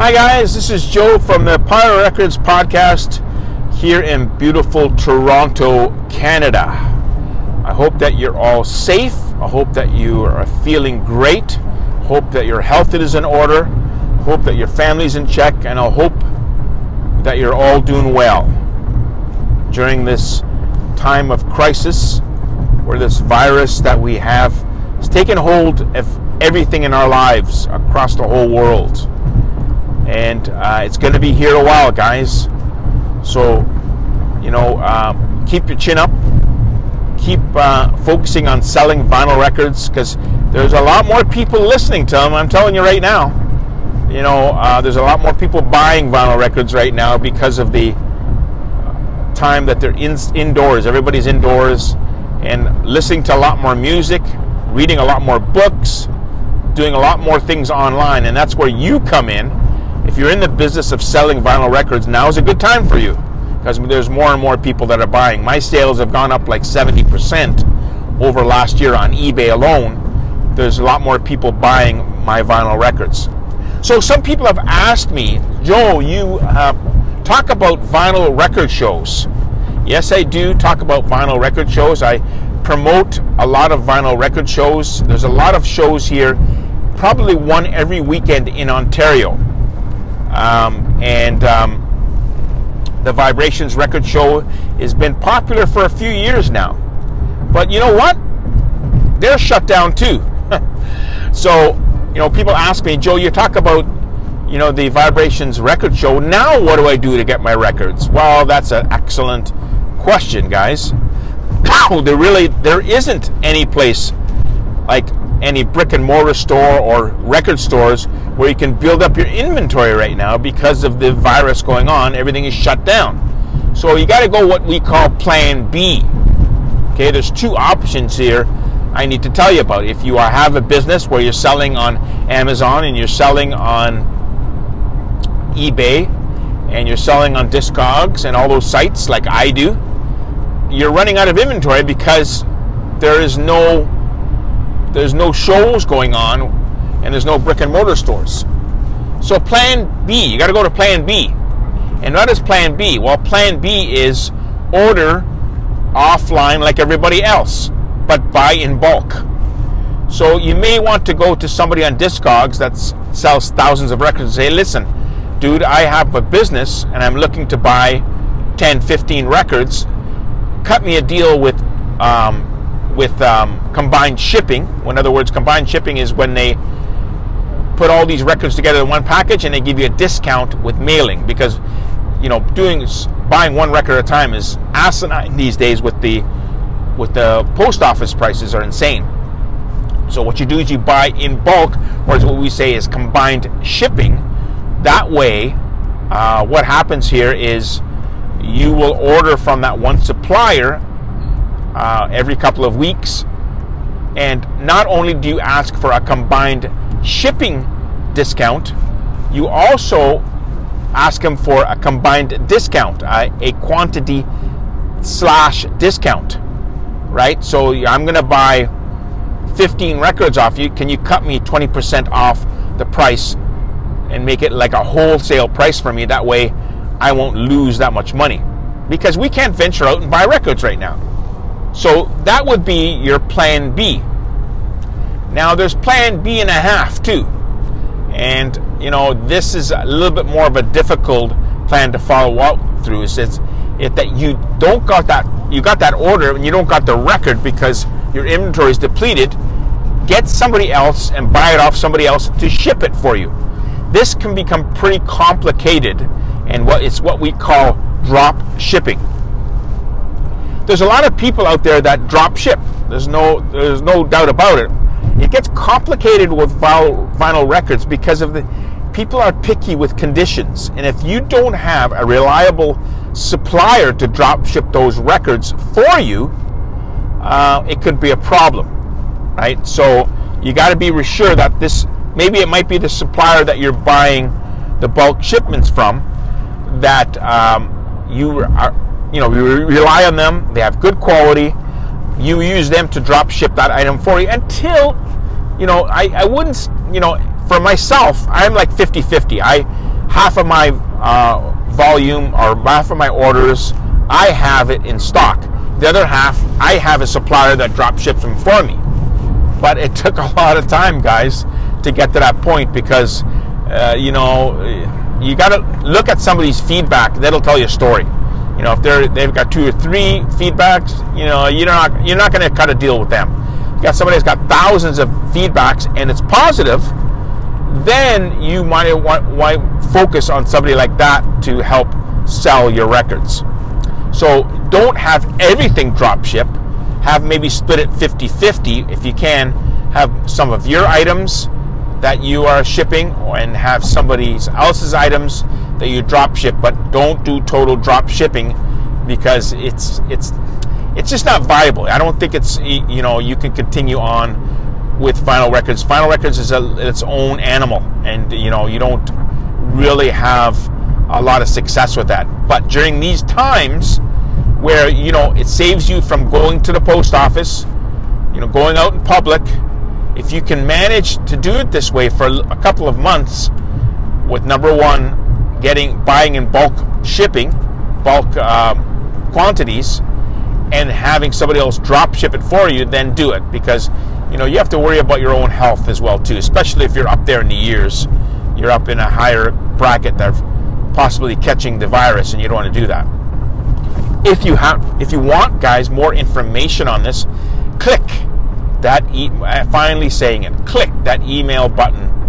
Hi, guys. This is Joe from the Power Records podcast here in beautiful Toronto, Canada. I hope that you're all safe. I hope that you are feeling great. Hope that your health is in order. Hope that your family's in check. And I hope that you're all doing well during this time of crisis where this virus that we have has taken hold of everything in our lives across the whole world and uh, it's going to be here a while, guys. So, you know, uh, keep your chin up. Keep uh, focusing on selling vinyl records because there's a lot more people listening to them. I'm telling you right now. You know, uh, there's a lot more people buying vinyl records right now because of the time that they're in, indoors. Everybody's indoors and listening to a lot more music, reading a lot more books, doing a lot more things online, and that's where you come in if you're in the business of selling vinyl records, now is a good time for you because there's more and more people that are buying. My sales have gone up like 70% over last year on eBay alone. There's a lot more people buying my vinyl records. So some people have asked me, Joe, you uh, talk about vinyl record shows. Yes, I do talk about vinyl record shows. I promote a lot of vinyl record shows. There's a lot of shows here, probably one every weekend in Ontario. Um, and um, the Vibrations Record Show has been popular for a few years now. But you know what? They're shut down too. so, you know, people ask me, Joe, you talk about, you know, the Vibrations Record Show. Now, what do I do to get my records? Well, that's an excellent question, guys. there really there isn't any place like any brick and mortar store or record stores where you can build up your inventory right now because of the virus going on. Everything is shut down. So you got to go what we call plan B. Okay, there's two options here I need to tell you about. If you are, have a business where you're selling on Amazon and you're selling on eBay and you're selling on Discogs and all those sites like I do, you're running out of inventory because there is no there's no shows going on and there's no brick and mortar stores. So plan B, you got to go to plan B. And what is plan B? Well, plan B is order offline like everybody else, but buy in bulk. So you may want to go to somebody on Discogs that sells thousands of records and say, listen, dude, I have a business and I'm looking to buy 10, 15 records. Cut me a deal with um, with um, combined shipping. In other words, combined shipping is when they put all these records together in one package and they give you a discount with mailing because you know doing buying one record at a time is asinine these days with the with the post office prices are insane. So what you do is you buy in bulk, or what we say is combined shipping. That way, uh, what happens here is you will order from that one supplier uh, every couple of weeks. And not only do you ask for a combined shipping discount, you also ask them for a combined discount, uh, a quantity slash discount, right? So I'm going to buy 15 records off you. Can you cut me 20% off the price and make it like a wholesale price for me? That way I won't lose that much money because we can't venture out and buy records right now. So that would be your plan B. Now there's plan B and a half too. And you know, this is a little bit more of a difficult plan to follow up through. It's, it that you don't got that you got that order and you don't got the record because your inventory is depleted, get somebody else and buy it off somebody else to ship it for you. This can become pretty complicated and what it's what we call drop shipping there's a lot of people out there that drop ship. There's no there's no doubt about it. It gets complicated with vinyl, records because of the people are picky with conditions, and if you don't have a reliable supplier to drop ship those records for you, uh, it could be a problem, right? So you got to be sure that this maybe it might be the supplier that you're buying the bulk shipments from that um, you are you know, we rely on them. They have good quality. You use them to drop ship that item for you until, you know, I, I wouldn't, you know, for myself, I'm like 50 50. I, half of my uh, volume or half of my orders, I have it in stock. The other half, I have a supplier that drop ships them for me. But it took a lot of time, guys, to get to that point because, uh, you know, you got to look at somebody's feedback. That'll tell you a story. You know, if they're they've got two or three feedbacks, you know, you're not you're not going to cut a deal with them. You got somebody that's got thousands of feedbacks and it's positive, then you might want, want focus on somebody like that to help sell your records. So don't have everything drop ship. Have maybe split it 50 50 if you can. Have some of your items that you are shipping and have somebody else's items that you drop ship, but don't do total drop shipping because it's it's it's just not viable. I don't think it's you know you can continue on with Vinyl Records. Vinyl Records is a, its own animal, and you know you don't really have a lot of success with that. But during these times where you know it saves you from going to the post office, you know, going out in public, if you can manage to do it this way for a couple of months, with number one, getting buying in bulk shipping, bulk um, quantities, and having somebody else drop ship it for you, then do it because you know you have to worry about your own health as well too, especially if you're up there in the years, you're up in a higher bracket that possibly catching the virus, and you don't want to do that. If you have, if you want, guys, more information on this, click that. E- uh, finally saying it. Click that email button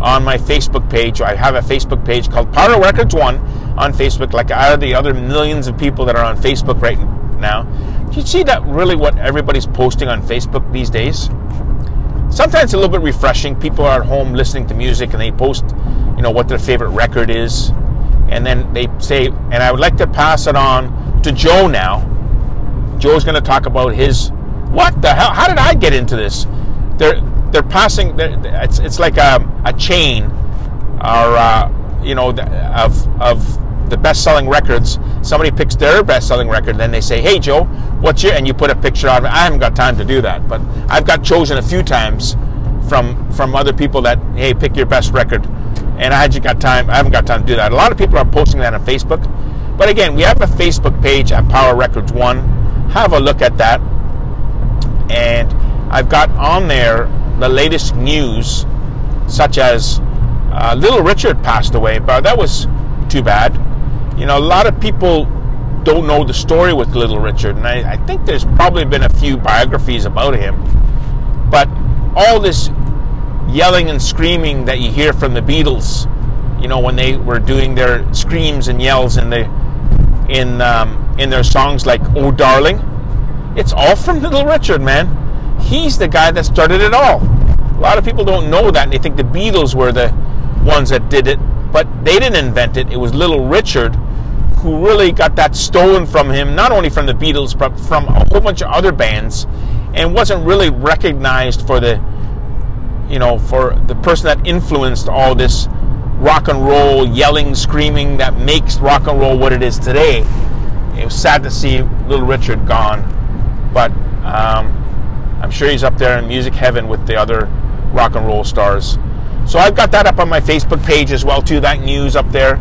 on my Facebook page. I have a Facebook page called Power Records One on Facebook, like out of the other millions of people that are on Facebook right now. Do you see that really what everybody's posting on Facebook these days? Sometimes a little bit refreshing. People are at home listening to music and they post, you know, what their favorite record is. And then they say, and I would like to pass it on to Joe now. Joe's going to talk about his, what the hell? How did I get into this? They're, they're passing, they're, it's, it's like a, a chain or, uh, you know, of, of the best selling records. Somebody picks their best selling record, then they say, Hey, Joe, what's your, and you put a picture of it. I haven't got time to do that, but I've got chosen a few times from, from other people that, Hey, pick your best record. And I just got time, I haven't got time to do that. A lot of people are posting that on Facebook. But again, we have a Facebook page at Power Records One. Have a look at that. And I've got on there the latest news, such as uh, Little Richard passed away, but that was too bad. You know, a lot of people don't know the story with Little Richard, and I, I think there's probably been a few biographies about him. But all this yelling and screaming that you hear from the Beatles, you know, when they were doing their screams and yells in the in um, in their songs like "Oh Darling," it's all from Little Richard, man. He's the guy that started it all. A lot of people don't know that, and they think the Beatles were the ones that did it, but they didn't invent it. It was Little Richard who really got that stolen from him, not only from the Beatles, but from a whole bunch of other bands, and wasn't really recognized for the, you know, for the person that influenced all this rock and roll yelling, screaming that makes rock and roll what it is today. It was sad to see Little Richard gone, but um, I'm sure he's up there in music heaven with the other rock and roll stars. So I've got that up on my Facebook page as well too. That news up there,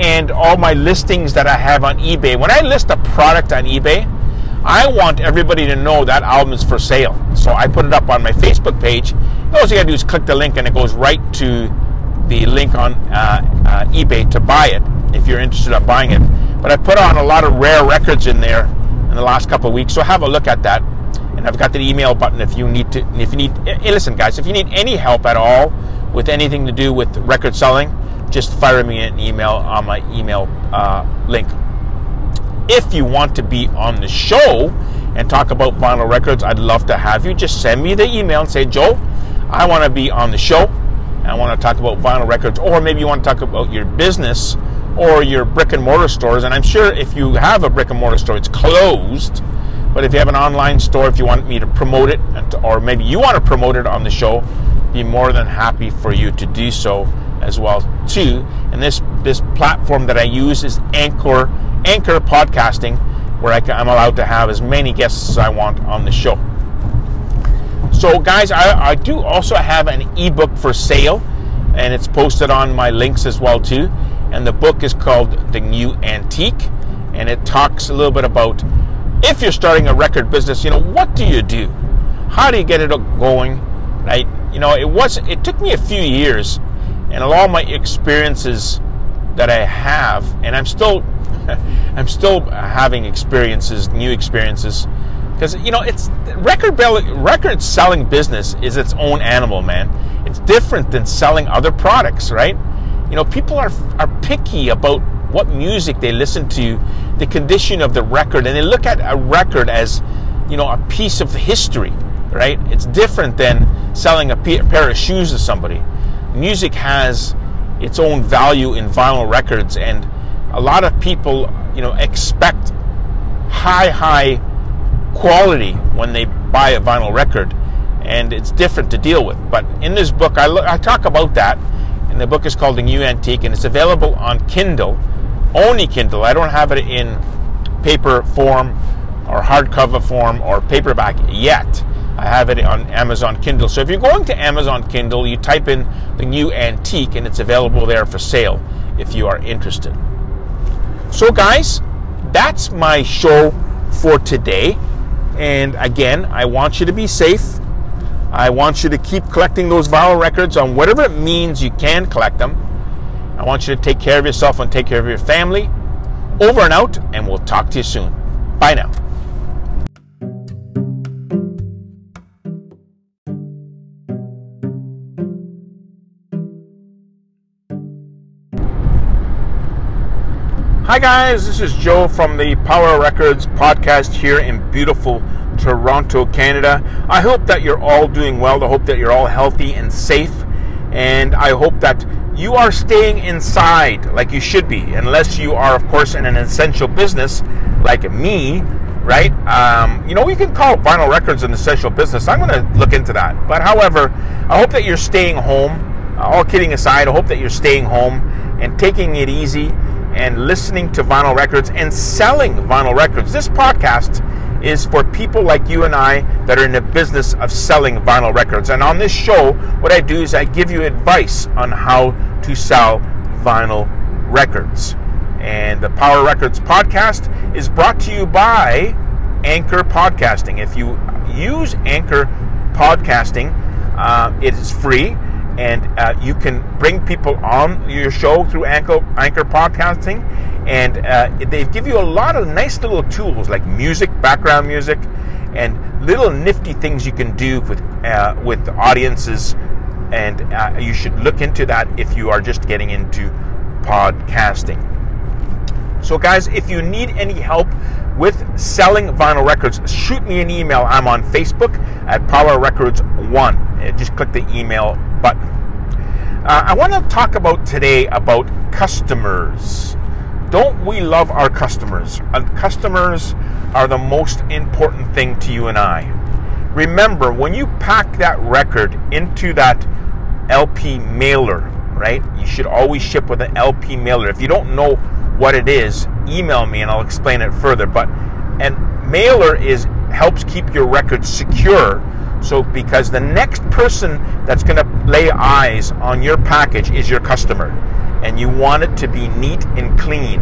and all my listings that I have on eBay. When I list a product on eBay, I want everybody to know that album is for sale. So I put it up on my Facebook page. All you gotta do is click the link, and it goes right to the link on uh, uh, eBay to buy it if you're interested in buying it. But I put on a lot of rare records in there in the last couple of weeks, so have a look at that. And I've got the email button if you need to. If you need, hey, listen, guys, if you need any help at all with anything to do with record selling, just fire me an email on my email uh, link. If you want to be on the show and talk about vinyl records, I'd love to have you. Just send me the email and say, Joe, I want to be on the show. And I want to talk about vinyl records, or maybe you want to talk about your business or your brick and mortar stores. And I'm sure if you have a brick and mortar store, it's closed. But if you have an online store, if you want me to promote it, or maybe you want to promote it on the show, be more than happy for you to do so as well too. And this this platform that I use is Anchor Anchor Podcasting, where I am allowed to have as many guests as I want on the show. So, guys, I, I do also have an ebook for sale, and it's posted on my links as well too. and the book is called The New Antique, and it talks a little bit about if you're starting a record business, you know, what do you do? How do you get it going? Right? You know, it was it took me a few years and a lot of my experiences that I have, and I'm still I'm still having experiences, new experiences because you know it's record record selling business is its own animal man it's different than selling other products right you know people are are picky about what music they listen to the condition of the record and they look at a record as you know a piece of history right? It's different than selling a pair of shoes to somebody. Music has its own value in vinyl records and a lot of people you know expect high high quality when they buy a vinyl record, and it's different to deal with. But in this book, I, I talk about that, and the book is called The New Antique, and it's available on Kindle, only Kindle. I don't have it in paper form or hardcover form or paperback yet. I have it on Amazon Kindle. So if you're going to Amazon Kindle, you type in the new antique and it's available there for sale if you are interested. So, guys, that's my show for today. And again, I want you to be safe. I want you to keep collecting those vinyl records on whatever it means you can collect them. I want you to take care of yourself and take care of your family. Over and out, and we'll talk to you soon. Bye now. Hi, guys, this is Joe from the Power Records podcast here in beautiful Toronto, Canada. I hope that you're all doing well. I hope that you're all healthy and safe. And I hope that you are staying inside like you should be, unless you are, of course, in an essential business like me, right? Um, you know, we can call vinyl records an essential business. I'm going to look into that. But however, I hope that you're staying home. All kidding aside, I hope that you're staying home and taking it easy and listening to vinyl records and selling vinyl records. This podcast is for people like you and I that are in the business of selling vinyl records. And on this show, what I do is I give you advice on how to sell vinyl records. And the Power Records podcast is brought to you by Anchor Podcasting. If you use Anchor Podcasting, uh, it is free and uh, you can bring people on your show through Anchor, Anchor podcasting, and uh, they give you a lot of nice little tools like music, background music, and little nifty things you can do with uh, with audiences. And uh, you should look into that if you are just getting into podcasting. So, guys, if you need any help with selling vinyl records, shoot me an email. I'm on Facebook at Power Records One. Uh, just click the email button. Uh, I want to talk about today about customers. Don't we love our customers? Customers are the most important thing to you and I. Remember, when you pack that record into that LP mailer, right? You should always ship with an LP mailer. If you don't know what it is, email me and I'll explain it further. But and mailer is helps keep your record secure so, because the next person that's going to lay eyes on your package is your customer, and you want it to be neat and clean.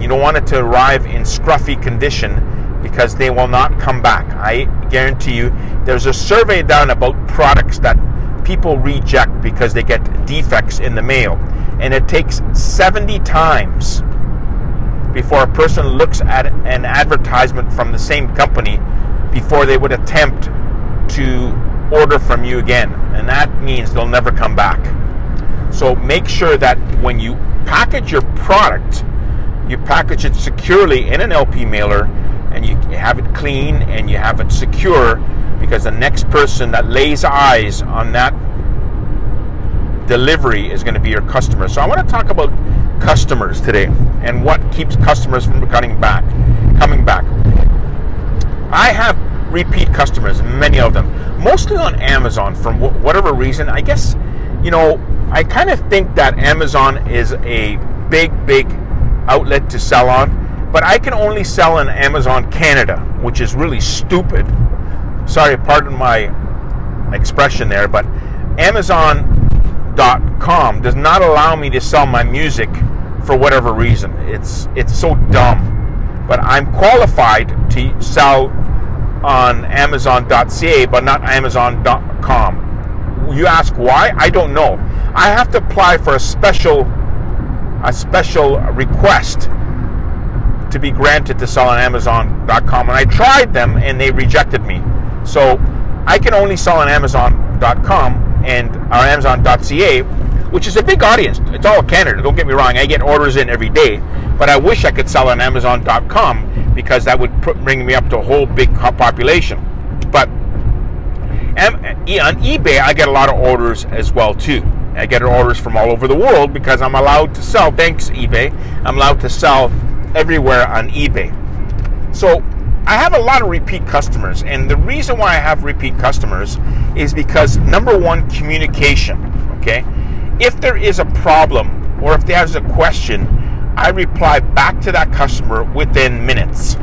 You don't want it to arrive in scruffy condition because they will not come back. I guarantee you, there's a survey done about products that people reject because they get defects in the mail, and it takes 70 times before a person looks at an advertisement from the same company before they would attempt to order from you again, and that means they'll never come back. So make sure that when you package your product, you package it securely in an LP mailer and you have it clean and you have it secure because the next person that lays eyes on that delivery is going to be your customer. So I want to talk about customers today and what keeps customers from coming back, coming back. I have repeat customers, many of them, mostly on Amazon for whatever reason. I guess, you know, I kind of think that Amazon is a big, big outlet to sell on, but I can only sell on Amazon Canada, which is really stupid. Sorry, pardon my expression there, but Amazon.com does not allow me to sell my music for whatever reason. It's it's so dumb. But I'm qualified to sell on Amazon.ca, but not Amazon.com. You ask why? I don't know. I have to apply for a special a special request to be granted to sell on Amazon.com, and I tried them and they rejected me. So I can only sell on Amazon.com and or Amazon.ca, which is a big audience. It's all Canada. Don't get me wrong. I get orders in every day, but I wish I could sell on Amazon.com because that would bring me up to a whole big population. But on eBay, I get a lot of orders as well too. I get orders from all over the world because I'm allowed to sell. Thanks eBay, I'm allowed to sell everywhere on eBay. So I have a lot of repeat customers, and the reason why I have repeat customers is because number one, communication. Okay, if there is a problem or if there's a question, I reply back to that customer within minutes.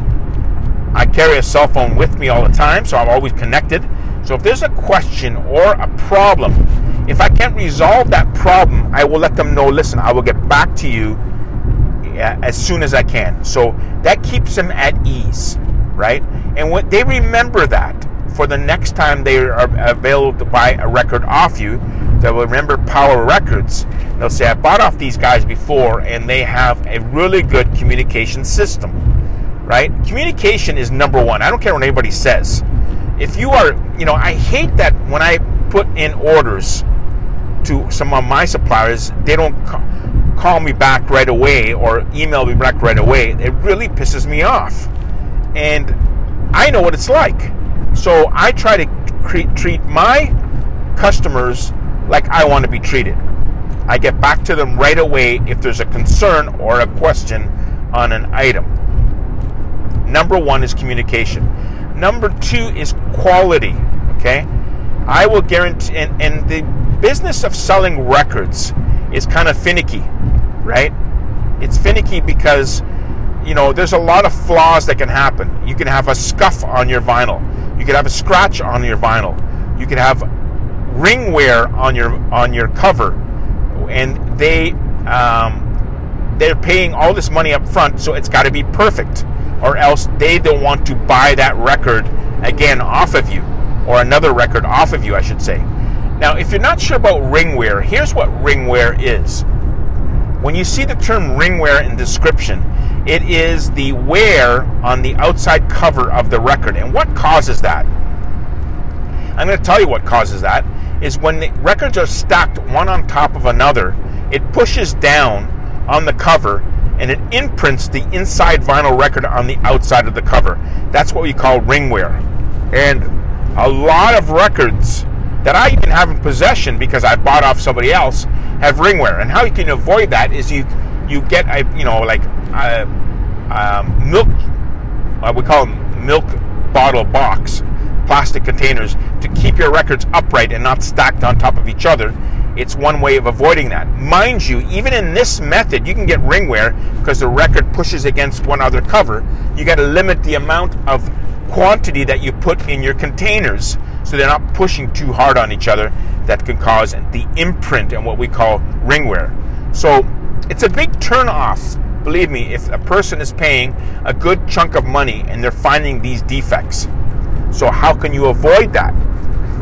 I carry a cell phone with me all the time, so I'm always connected. So if there's a question or a problem, if I can't resolve that problem, I will let them know listen, I will get back to you as soon as I can. So that keeps them at ease, right? And when they remember that for the next time they are available to buy a record off you, they'll remember Power Records. They'll say, I bought off these guys before, and they have a really good communication system, right? Communication is number one. I don't care what anybody says. If you are, you know, I hate that when I put in orders to some of my suppliers, they don't call me back right away or email me back right away. It really pisses me off. And I know what it's like. So I try to treat my customers like I want to be treated. I get back to them right away if there's a concern or a question on an item. Number one is communication. Number two is quality. Okay, I will guarantee, and, and the business of selling records is kind of finicky, right? It's finicky because you know there's a lot of flaws that can happen. You can have a scuff on your vinyl. You can have a scratch on your vinyl. You can have ring wear on your on your cover, and they um, they're paying all this money up front, so it's got to be perfect, or else they don't want to buy that record again off of you, or another record off of you, I should say. Now, if you're not sure about ring wear, here's what ring wear is. When you see the term ring wear in description, it is the wear on the outside cover of the record. And what causes that? I'm going to tell you what causes that is when the records are stacked one on top of another, it pushes down on the cover and it imprints the inside vinyl record on the outside of the cover. That's what we call ring wear. And a lot of records that I even have in possession because I bought off somebody else have ring wear. And how you can avoid that is you you get a you know like a, a milk uh, we call them milk bottle box plastic containers to keep your records upright and not stacked on top of each other. It's one way of avoiding that. Mind you, even in this method, you can get ring wear because the record pushes against one other cover. You got to limit the amount of quantity that you put in your containers so they're not pushing too hard on each other that can cause the imprint and what we call ring wear. So it's a big turn off, believe me, if a person is paying a good chunk of money and they're finding these defects. So, how can you avoid that?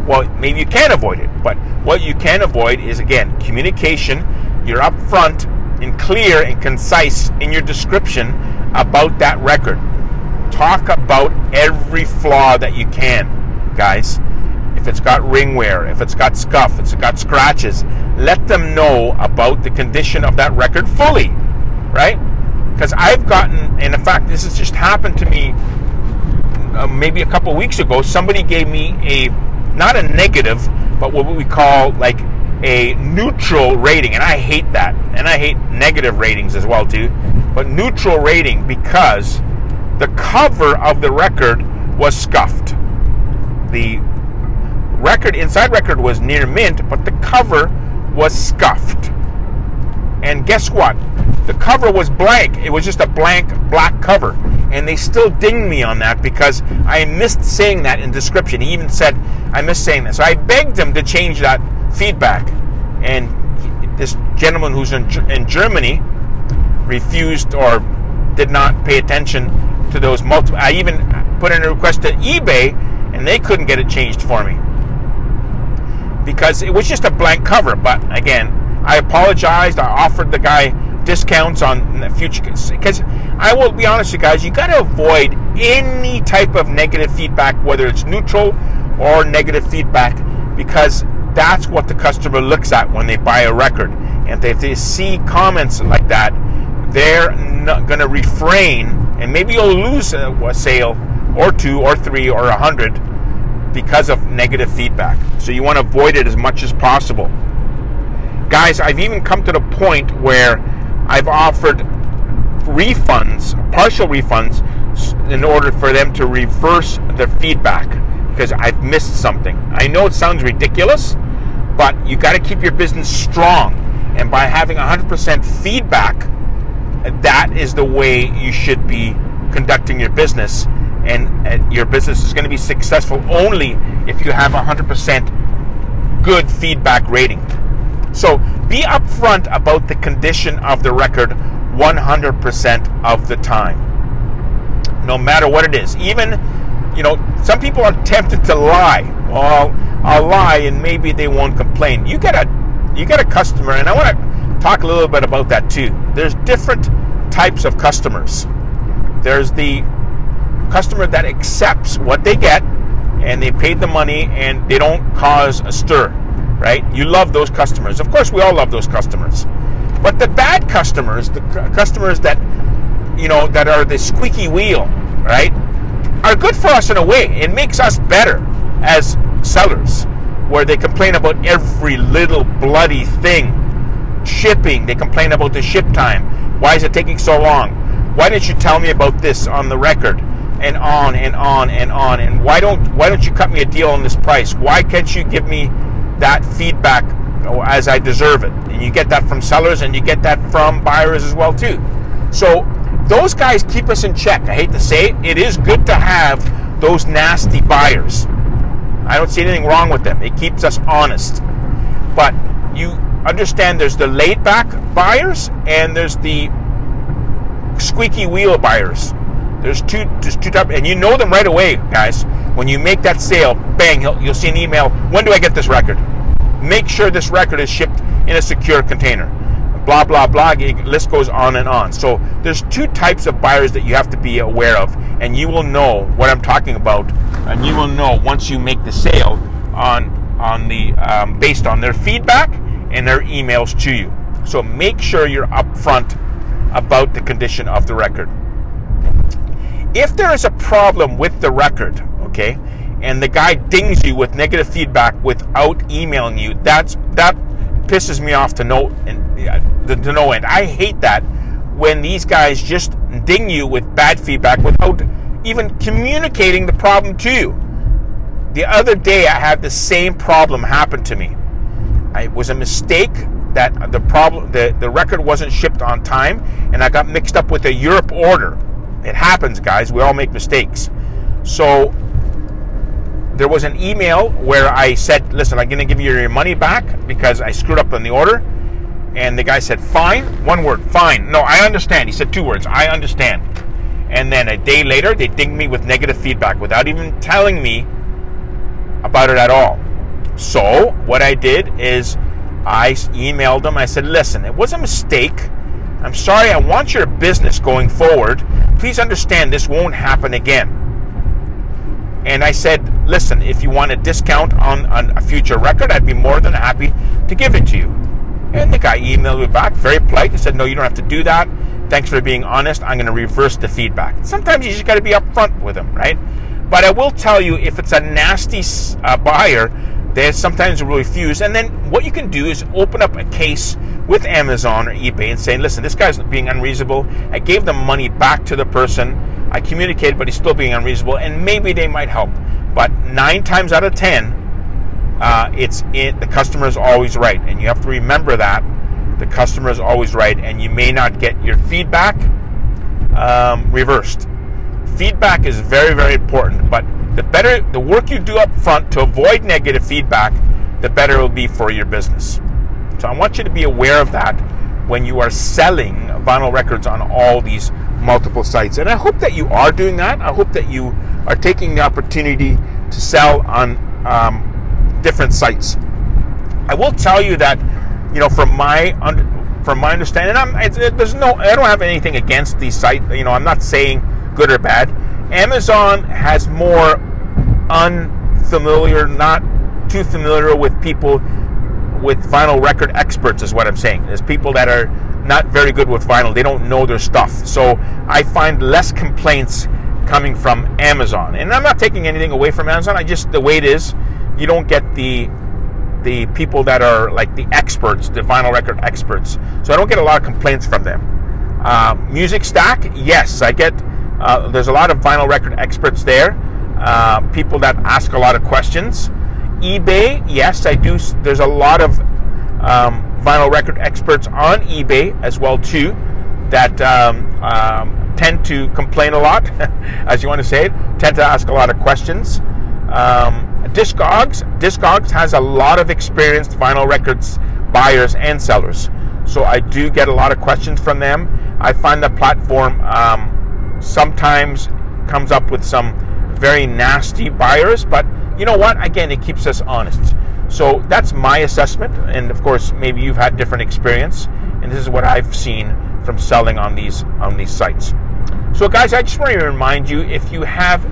Well, maybe you can't avoid it, but what you can avoid is again communication. You're upfront and clear and concise in your description about that record. Talk about every flaw that you can, guys. If it's got ring wear, if it's got scuff, if it's got scratches, let them know about the condition of that record fully, right? Because I've gotten, and in fact, this has just happened to me uh, maybe a couple weeks ago, somebody gave me a not a negative, but what we call like a neutral rating, and I hate that, and I hate negative ratings as well too. But neutral rating because the cover of the record was scuffed. The record inside record was near mint, but the cover was scuffed. And guess what? The cover was blank. It was just a blank black cover. And they still dinged me on that because I missed saying that in description. He even said, I missed saying that. So I begged him to change that feedback. And this gentleman who's in, in Germany refused or did not pay attention to those multiple. I even put in a request to eBay, and they couldn't get it changed for me because it was just a blank cover. But again, I apologized. I offered the guy discounts on future because I will be honest with you guys, you got to avoid any type of negative feedback, whether it's neutral or negative feedback, because that's what the customer looks at when they buy a record. And if they see comments like that, they're not going to refrain, and maybe you'll lose a, a sale or two or three or a hundred because of negative feedback. So you want to avoid it as much as possible. Guys, I've even come to the point where I've offered refunds, partial refunds, in order for them to reverse their feedback because I've missed something. I know it sounds ridiculous, but you got to keep your business strong. And by having 100% feedback, that is the way you should be conducting your business and uh, your business is going to be successful only if you have 100% good feedback rating. So be upfront about the condition of the record 100% of the time. No matter what it is. Even, you know, some people are tempted to lie. Well, I'll lie and maybe they won't complain. You get a you get a customer and I want to talk a little bit about that too. There's different types of customers. There's the customer that accepts what they get and they paid the money and they don't cause a stir, right? You love those customers. Of course, we all love those customers. But the bad customers, the customers that, you know, that are the squeaky wheel, right, are good for us in a way. It makes us better as sellers, where they complain about every little bloody thing. Shipping, they complain about the ship time. Why is it taking so long? Why didn't you tell me about this on the record? and on and on and on. And why don't why don't you cut me a deal on this price? Why can't you give me that feedback as I deserve it? And you get that from sellers and you get that from buyers as well too. So those guys keep us in check. I hate to say it, it is good to have those nasty buyers. I don't see anything wrong with them. It keeps us honest. But you understand there's the laid back buyers and there's the squeaky wheel buyers. There's two, there's two types, and you know them right away, guys. When you make that sale, bang, you'll, see an email. When do I get this record? Make sure this record is shipped in a secure container. Blah blah blah. List goes on and on. So there's two types of buyers that you have to be aware of, and you will know what I'm talking about, and you will know once you make the sale on on the um, based on their feedback and their emails to you. So make sure you're upfront about the condition of the record if there is a problem with the record, okay, and the guy dings you with negative feedback without emailing you, that's that pisses me off to no and to no end. I hate that when these guys just ding you with bad feedback without even communicating the problem to you. The other day, I had the same problem happen to me. It was a mistake that the problem the, the record wasn't shipped on time, and I got mixed up with a Europe order it happens, guys. We all make mistakes. So there was an email where I said, listen, I'm going to give you your money back because I screwed up on the order. And the guy said, fine. One word, fine. No, I understand. He said two words, I understand. And then a day later, they dinged me with negative feedback without even telling me about it at all. So what I did is I emailed them. I said, listen, it was a mistake. I'm sorry, I want your business going forward. Please understand this won't happen again. And I said, listen, if you want a discount on, on a future record, I'd be more than happy to give it to you. And the guy emailed me back, very polite, and said, no, you don't have to do that. Thanks for being honest. I'm going to reverse the feedback. Sometimes you just got to be upfront with them, right? But I will tell you, if it's a nasty uh, buyer, they sometimes will refuse. And then what you can do is open up a case with Amazon or eBay and say, listen, this guy's being unreasonable. I gave the money back to the person. I communicated, but he's still being unreasonable, and maybe they might help. But nine times out of ten, uh, it's it, the customer is always right, and you have to remember that the customer is always right, and you may not get your feedback um, reversed. Feedback is very, very important, but the better the work you do up front to avoid negative feedback, the better it will be for your business. So I want you to be aware of that when you are selling vinyl records on all these multiple sites. And I hope that you are doing that. I hope that you are taking the opportunity to sell on um, different sites. I will tell you that, you know, from my from my understanding, I'm, it, there's no, I don't have anything against these sites. You know, I'm not saying good or bad. Amazon has more unfamiliar, not too familiar with people with vinyl record experts, is what I'm saying. There's people that are not very good with vinyl. They don't know their stuff. So I find less complaints coming from Amazon. And I'm not taking anything away from Amazon. I just the way it is, you don't get the the people that are like the experts, the vinyl record experts. So I don't get a lot of complaints from them. Uh, Music Stack, yes, I get. Uh, there's a lot of vinyl record experts there. Uh, people that ask a lot of questions. eBay, yes, I do. There's a lot of um, vinyl record experts on eBay as well too that um, um, tend to complain a lot, as you want to say it, tend to ask a lot of questions. Um, Discogs, Discogs has a lot of experienced vinyl records buyers and sellers. So I do get a lot of questions from them. I find the platform um, sometimes comes up with some very nasty buyers, but you know what? Again, it keeps us honest. So that's my assessment, and of course, maybe you've had different experience, and this is what I've seen from selling on these on these sites. So, guys, I just want to remind you if you have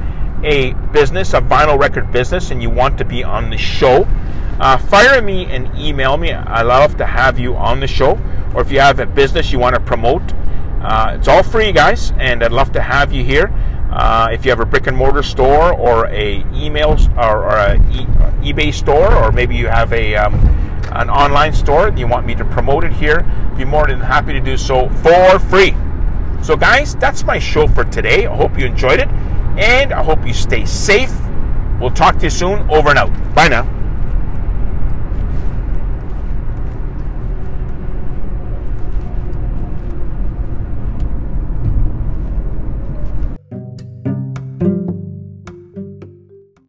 a business, a vinyl record business, and you want to be on the show, uh, fire me and email me. I love to have you on the show. Or if you have a business you want to promote, uh, it's all free, guys, and I'd love to have you here. Uh, if you have a brick and mortar store or a email or, or a e- eBay store, or maybe you have a um, an online store and you want me to promote it here, be more than happy to do so for free. So, guys, that's my show for today. I hope you enjoyed it and I hope you stay safe. We'll talk to you soon. Over and out. Bye now.